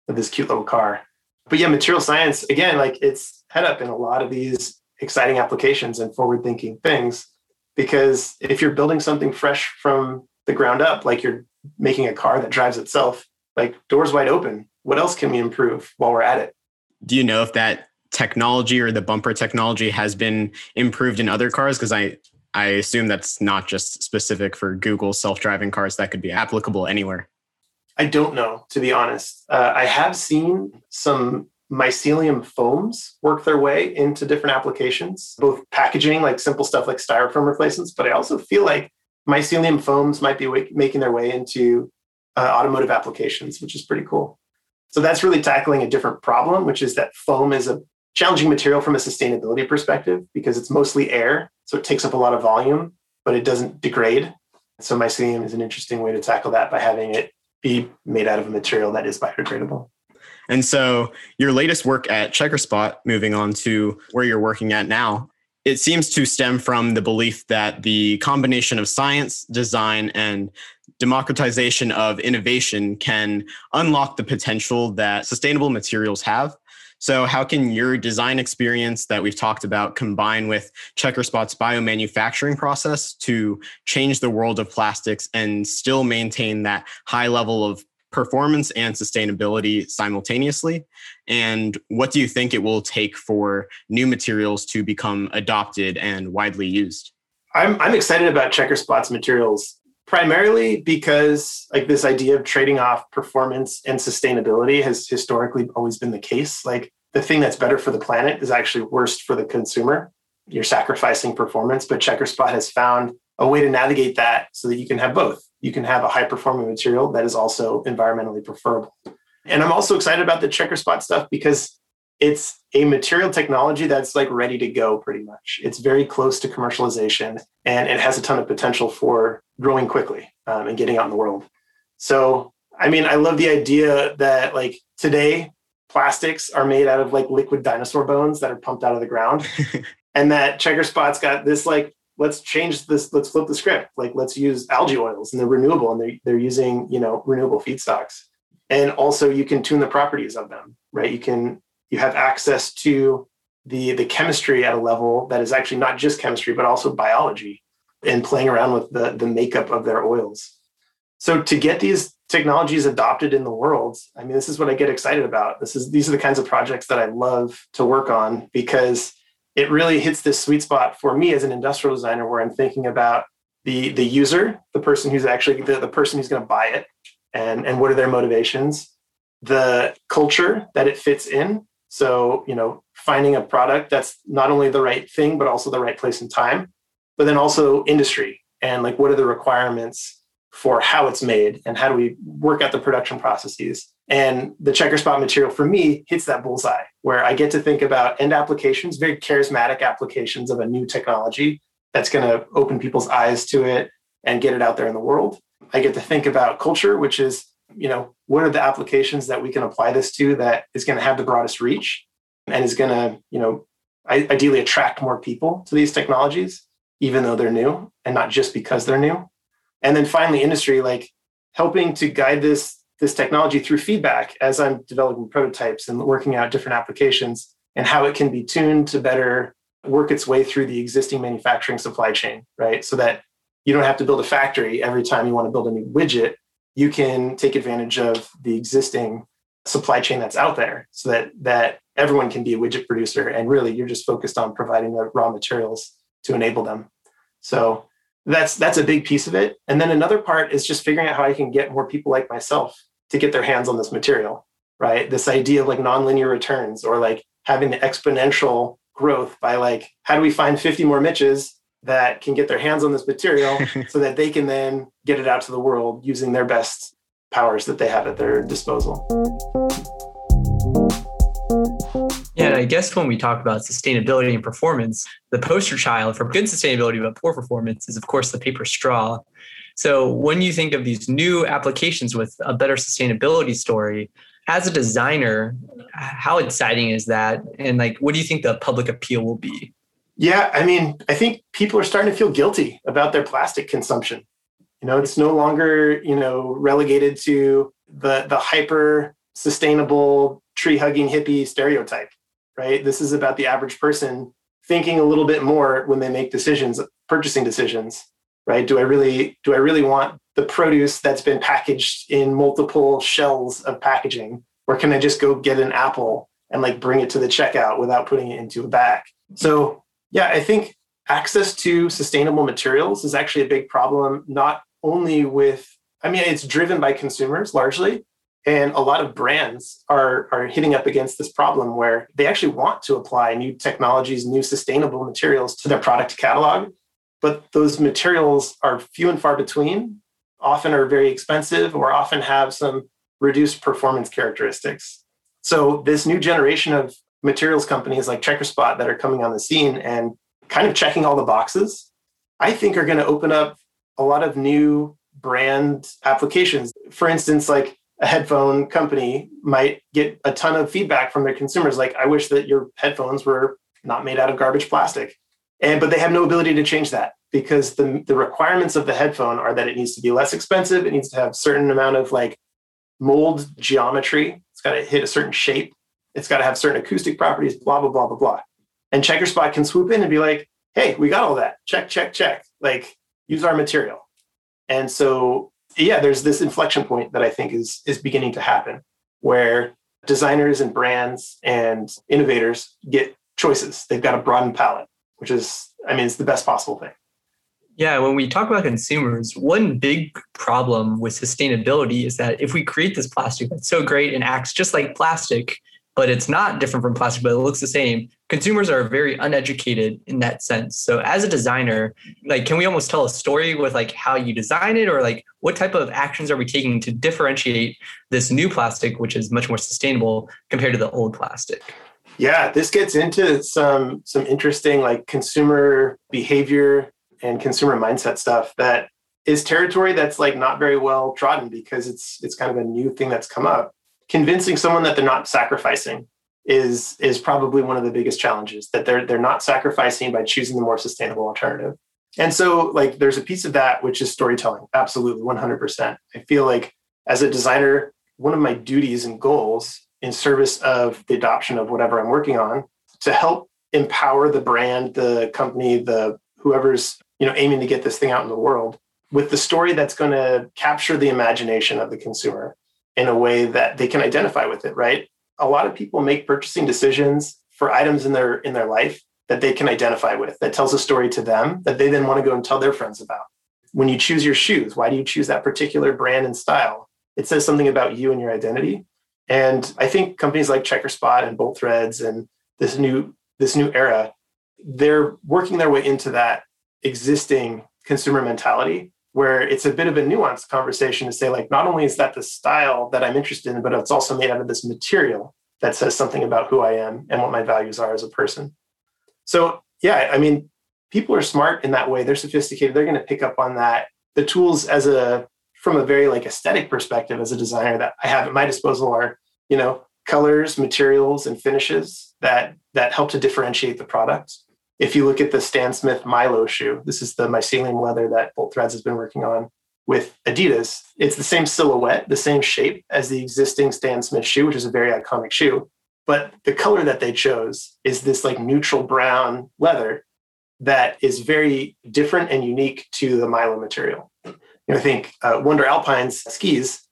of this cute little car. But yeah, material science, again, like it's head up in a lot of these exciting applications and forward thinking things. Because if you're building something fresh from the ground up, like you're making a car that drives itself, like doors wide open, what else can we improve while we're at it? Do you know if that technology or the bumper technology has been improved in other cars? Because I I assume that's not just specific for Google self-driving cars. That could be applicable anywhere. I don't know, to be honest. Uh, I have seen some mycelium foams work their way into different applications, both packaging, like simple stuff like styrofoam replacements, but I also feel like mycelium foams might be making their way into uh, automotive applications, which is pretty cool. So that's really tackling a different problem, which is that foam is a challenging material from a sustainability perspective because it's mostly air. So it takes up a lot of volume, but it doesn't degrade. So mycelium is an interesting way to tackle that by having it be made out of a material that is biodegradable. And so your latest work at Checkerspot, moving on to where you're working at now, it seems to stem from the belief that the combination of science, design, and democratization of innovation can unlock the potential that sustainable materials have. So, how can your design experience that we've talked about combine with Checkerspot's biomanufacturing process to change the world of plastics and still maintain that high level of performance and sustainability simultaneously? And what do you think it will take for new materials to become adopted and widely used? I'm, I'm excited about Checkerspot's materials primarily because like this idea of trading off performance and sustainability has historically always been the case like the thing that's better for the planet is actually worst for the consumer you're sacrificing performance but checkerspot has found a way to navigate that so that you can have both you can have a high performing material that is also environmentally preferable and i'm also excited about the Checkerspot stuff because it's a material technology that's like ready to go pretty much. It's very close to commercialization and it has a ton of potential for growing quickly um, and getting out in the world. So, I mean, I love the idea that like today, plastics are made out of like liquid dinosaur bones that are pumped out of the ground. *laughs* and that Checkerspot's got this like, let's change this, let's flip the script. Like, let's use algae oils and they're renewable and they're, they're using, you know, renewable feedstocks. And also you can tune the properties of them, right? You can you have access to the the chemistry at a level that is actually not just chemistry but also biology and playing around with the the makeup of their oils so to get these technologies adopted in the world i mean this is what i get excited about this is these are the kinds of projects that i love to work on because it really hits this sweet spot for me as an industrial designer where i'm thinking about the the user the person who's actually the, the person who's going to buy it and and what are their motivations the culture that it fits in so, you know, finding a product that's not only the right thing, but also the right place and time, but then also industry and like what are the requirements for how it's made and how do we work out the production processes. And the Checkerspot material for me hits that bullseye where I get to think about end applications, very charismatic applications of a new technology that's going to open people's eyes to it and get it out there in the world. I get to think about culture, which is you know, what are the applications that we can apply this to that is going to have the broadest reach and is going to, you know, ideally attract more people to these technologies, even though they're new and not just because they're new. And then finally, industry, like helping to guide this this technology through feedback as I'm developing prototypes and working out different applications and how it can be tuned to better work its way through the existing manufacturing supply chain, right? So that you don't have to build a factory every time you want to build a new widget. You can take advantage of the existing supply chain that's out there so that that everyone can be a widget producer and really you're just focused on providing the raw materials to enable them. So that's that's a big piece of it. And then another part is just figuring out how i can get more people like myself to get their hands on this material right this idea of like nonlinear returns or like having the exponential growth by like how do we find 50 more mitches that can get their hands on this material *laughs* so that they can then get it out to the world using their best powers that they have at their disposal. Yeah, I guess when we talk about sustainability and performance, the poster child for good sustainability but poor performance is, of course, the paper straw. So when you think of these new applications with a better sustainability story, as a designer, how exciting is that? And like, what do you think the public appeal will be? Yeah, I mean, I think people are starting to feel guilty about their plastic consumption. You know, it's no longer, you know, relegated to the the hyper sustainable tree hugging hippie stereotype, right? This is about the average person thinking a little bit more when they make decisions, purchasing decisions, right? Do I really do I really want the produce that's been packaged in multiple shells of packaging or can I just go get an apple and like bring it to the checkout without putting it into a bag? So yeah, I think access to sustainable materials is actually a big problem, not only with, I mean, it's driven by consumers largely. And a lot of brands are, are hitting up against this problem where they actually want to apply new technologies, new sustainable materials to their product catalog. But those materials are few and far between, often are very expensive, or often have some reduced performance characteristics. So, this new generation of materials companies like Checkerspot that are coming on the scene and kind of checking all the boxes, I think are going to open up a lot of new brand applications. For instance, like a headphone company might get a ton of feedback from their consumers like i wish that your headphones were not made out of garbage plastic and but they have no ability to change that because the, the requirements of the headphone are that it needs to be less expensive. It needs to have certain amount of like mold geometry. It's got to hit a certain shape. It's got to have certain acoustic properties blah blah blah blah blah. And checkerspot can swoop in and be like hey we got all that. Check check check. Like use our material. And so yeah, there's this inflection point that I think is is beginning to happen where designers and brands and innovators get choices. They've got a broadened palette, which is, I mean, it's the best possible thing. Yeah, when we talk about consumers, one big problem with sustainability is that if we create this plastic that's so great and acts just like plastic, but it's not different from plastic, but it looks the same. Consumers are very uneducated in that sense. So as a designer, like can we almost tell a story with like how you design it or like what type of actions are we taking to differentiate this new plastic, which is much more sustainable compared to the old plastic? Yeah, this gets into some some interesting like consumer behavior and consumer mindset stuff that is territory that's like not very well trodden because it's it's kind of a new thing that's come up. Convincing someone that they're not sacrificing is is probably one of the biggest challenges that they're they're not sacrificing by choosing the more sustainable alternative. And so like there's a piece of that which is storytelling. Absolutely 100% i feel like as a designer one of my duties and goals in service of the adoption of whatever i'm working on to help empower the brand the company the whoever's you know aiming to get this thing out in the world with the story that's going to capture the imagination of the consumer in a way that they can identify with it, right? A lot of people make purchasing decisions for items in their in their life that they can identify with, that tells a story to them that they then want to go and tell their friends about. When you choose your shoes, why do you choose that particular brand and style? It says something about you and your identity. And I think companies like Checkerspot and Bolt Threads and this new this new era, they're working their way into that existing consumer mentality where it's a bit of a nuanced conversation to say like not only is that the style that i'm interested in but it's also made out of this material that says something about who i am and what my values are as a person. So yeah i mean people are smart in that way. They're sophisticated. They're going to pick up on that. The tools as a from a very like aesthetic perspective as a designer that i have at my disposal are you know colors materials and finishes that that help to differentiate the product if you look at the Stan Smith Mylo shoe, this is the mycelium leather that Bolt Threads has been working on with Adidas. It's the same silhouette, the same shape as the existing Stan Smith shoe, which is a very iconic shoe. But the color that they chose is this like neutral brown leather that is very different and unique to the Mylo material. You know, I think uh, WNDR Alpine's skis,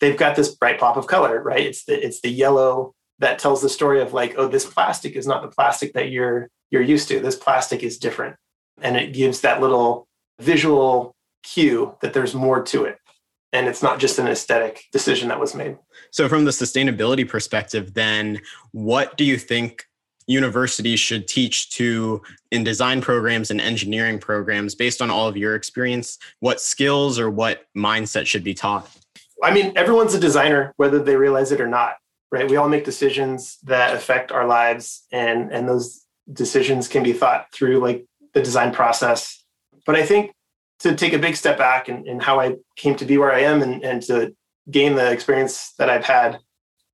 they've got this bright pop of color, right? It's the it's the yellow that tells the story of like, oh, this plastic is not the plastic that you're you're used to. This plastic is different. And it gives that little visual cue that there's more to it. And it's not just an aesthetic decision that was made. So, from the sustainability perspective, then what do you think universities should teach to in design programs and engineering programs based on all of your experience? What skills or what mindset should be taught? I mean, everyone's a designer, whether they realize it or not, right? We all make decisions that affect our lives, and, and those decisions can be thought through like the design process. But I think to take a big step back and, and how I came to be where I am and, and to gain the experience that I've had,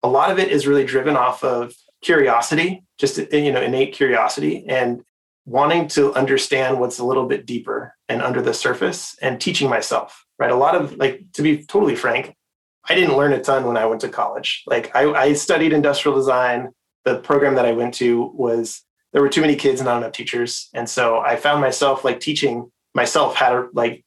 a lot of it is really driven off of curiosity, just you know, innate curiosity and wanting to understand what's a little bit deeper and under the surface and teaching myself. Right. A lot of like to be totally frank, I didn't learn a ton when I went to college. Like I, I studied industrial design. The program that I went to was there were too many kids and not enough teachers. And so I found myself like teaching myself how to like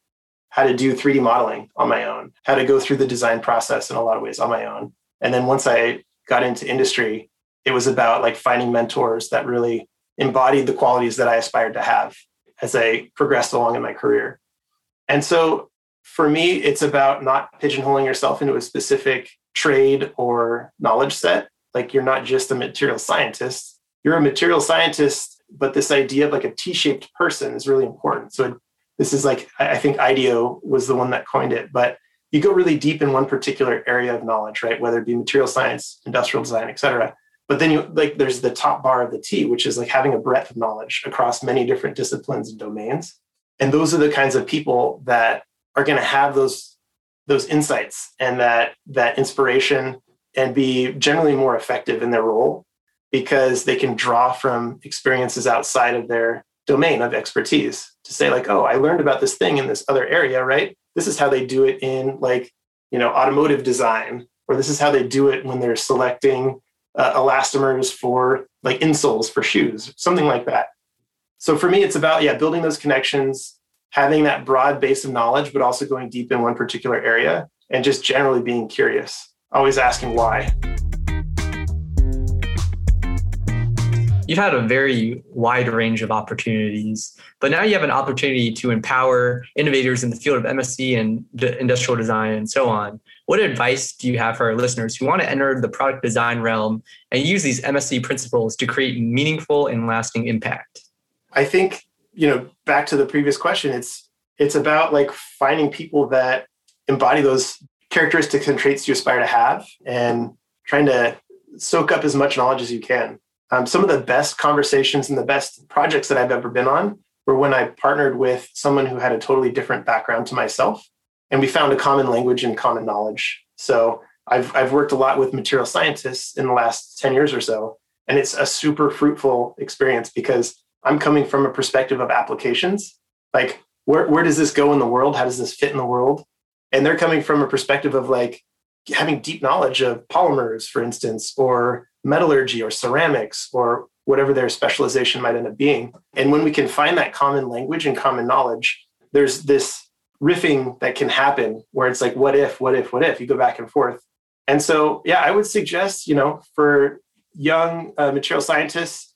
how to do 3D modeling on my own, how to go through the design process in a lot of ways on my own. And then once I got into industry, it was about like finding mentors that really embodied the qualities that I aspired to have as I progressed along in my career. And so for me, it's about not pigeonholing yourself into a specific trade or knowledge set. Like you're not just a material scientist, you're a material scientist, but this idea of like a T shaped person is really important. So this is like, I think IDEO was the one that coined it, but you go really deep in one particular area of knowledge, right? Whether it be material science, industrial design, et cetera. But then you like there's the top bar of the T, which is like having a breadth of knowledge across many different disciplines and domains. And those are the kinds of people that are going to have those those insights and that that inspiration and be generally more effective in their role because they can draw from experiences outside of their domain of expertise to say like oh i learned about this thing in this other area right this is how they do it in like you know automotive design or this is how they do it when they're selecting uh, elastomers for like insoles for shoes something like that so for me it's about yeah building those connections having that broad base of knowledge, but also going deep in one particular area and just generally being curious, always asking why. You've had a very wide range of opportunities, but now you have an opportunity to empower innovators in the field of MSE and d- industrial design and so on. What advice do you have for our listeners who want to enter the product design realm and use these MSE principles to create meaningful and lasting impact? I think you know back to the previous question it's it's about like finding people that embody those characteristics and traits you aspire to have and trying to soak up as much knowledge as you can um, some of the best conversations and the best projects that i've ever been on were when i partnered with someone who had a totally different background to myself and we found a common language and common knowledge so i've, I've worked a lot with material scientists in the last 10 years or so and it's a super fruitful experience because I'm coming from a perspective of applications. Like, where, where does this go in the world? How does this fit in the world? And they're coming from a perspective of like having deep knowledge of polymers, for instance, or metallurgy or ceramics or whatever their specialization might end up being. And when we can find that common language and common knowledge, there's this riffing that can happen where it's like, what if, what if, what if? You go back and forth. And so, yeah, I would suggest, you know, for young uh, material scientists,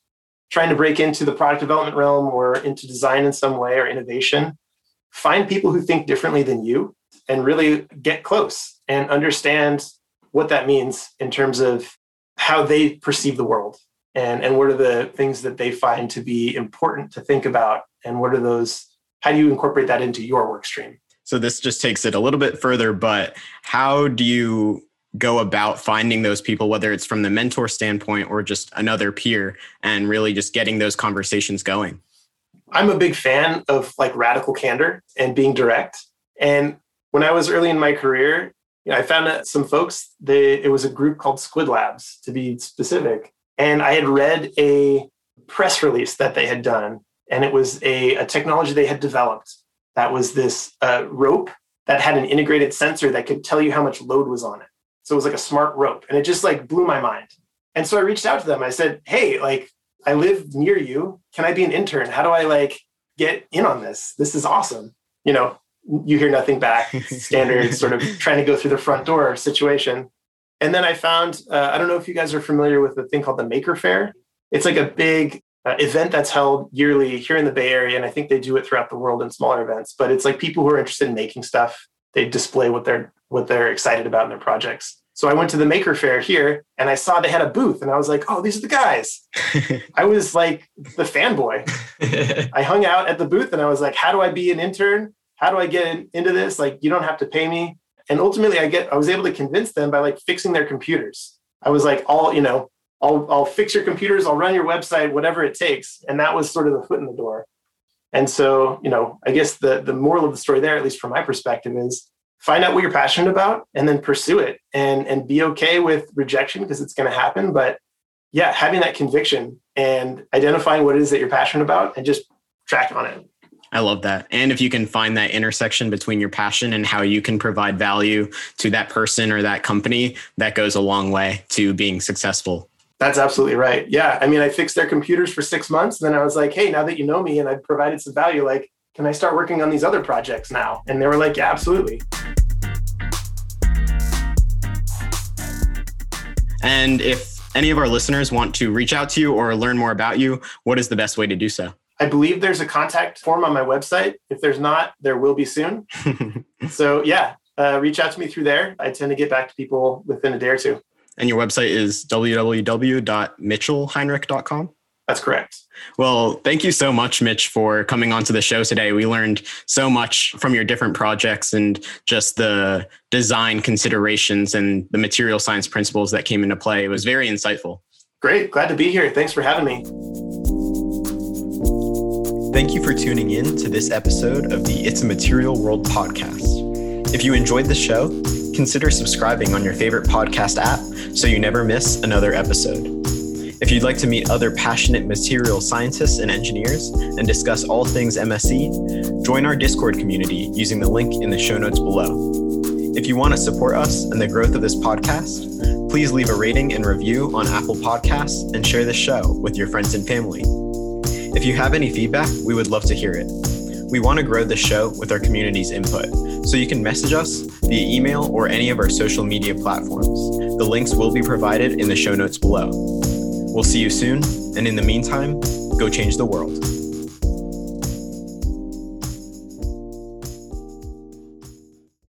trying to break into the product development realm or into design in some way or innovation, find people who think differently than you and really get close and understand what that means in terms of how they perceive the world and, and what are the things that they find to be important to think about and what are those how do you incorporate that into your work stream so this just takes it a little bit further but how do you go about finding those people, whether it's from the mentor standpoint or just another peer, and really just getting those conversations going? I'm a big fan of like radical candor and being direct. And when I was early in my career, you know, I found that some folks, they, it was a group called Squid Labs to be specific. And I had read a press release that they had done, and it was a, a technology they had developed that was this uh, rope that had an integrated sensor that could tell you how much load was on it. So it was like a smart rope and it just like blew my mind. And so I reached out to them. I said, Hey, like I live near you. Can I be an intern? How do I like get in on this? This is awesome. You know, you hear nothing back, *laughs* standard sort of trying to go through the front door situation. And then I found, uh, I don't know if you guys are familiar with the thing called the Maker Faire. It's like a big uh, event that's held yearly here in the Bay Area. And I think they do it throughout the world in smaller events, but it's like people who are interested in making stuff. They display what they're what they're excited about in their projects. So I went to the Maker Faire here and I saw they had a booth and I was like, oh, these are the guys. *laughs* I was like the fanboy. *laughs* I hung out at the booth and I was like, how do I be an intern? How do I get in, into this? Like, you don't have to pay me. And ultimately I get, I was able to convince them by like fixing their computers. I was like, all, you know, I'll, I'll fix your computers. I'll run your website, whatever it takes. And that was sort of the foot in the door. And so, you know, I guess the, the moral of the story there, at least from my perspective is find out what you're passionate about and then pursue it and and be okay with rejection because it's going to happen but yeah having that conviction and identifying what it is that you're passionate about and just track on it I love that. And if you can find that intersection between your passion and how you can provide value to that person or that company, that goes a long way to being successful. That's absolutely right. Yeah. I mean, I fixed their computers for six months. And then I was like, hey, now that you know me and I've provided some value, like, can I start working on these other projects now? And they were like, yeah, absolutely. And if any of our listeners want to reach out to you or learn more about you, what is the best way to do so? I believe there's a contact form on my website. If there's not, there will be soon. *laughs* so, yeah, uh, reach out to me through there. I tend to get back to people within a day or two. And your website is www.mitchellheinrich.com? That's correct. Well, thank you so much, Mitch, for coming onto the show today. We learned so much from your different projects and just the design considerations and the material science principles that came into play. It was very insightful. Great. Glad to be here. Thanks for having me. Thank you for tuning in to this episode of the It's a Material World podcast. If you enjoyed the show, consider subscribing on your favorite podcast app so you never miss another episode. If you'd like to meet other passionate material scientists and engineers and discuss all things MSE, join our Discord community using the link in the show notes below. If you want to support us and the growth of this podcast, please leave a rating and review on Apple Podcasts and share the show with your friends and family. If you have any feedback, we would love to hear it. We want to grow the show with our community's input, so you can message us via email or any of our social media platforms. The links will be provided in the show notes below. We'll see you soon, and in the meantime, go change the world.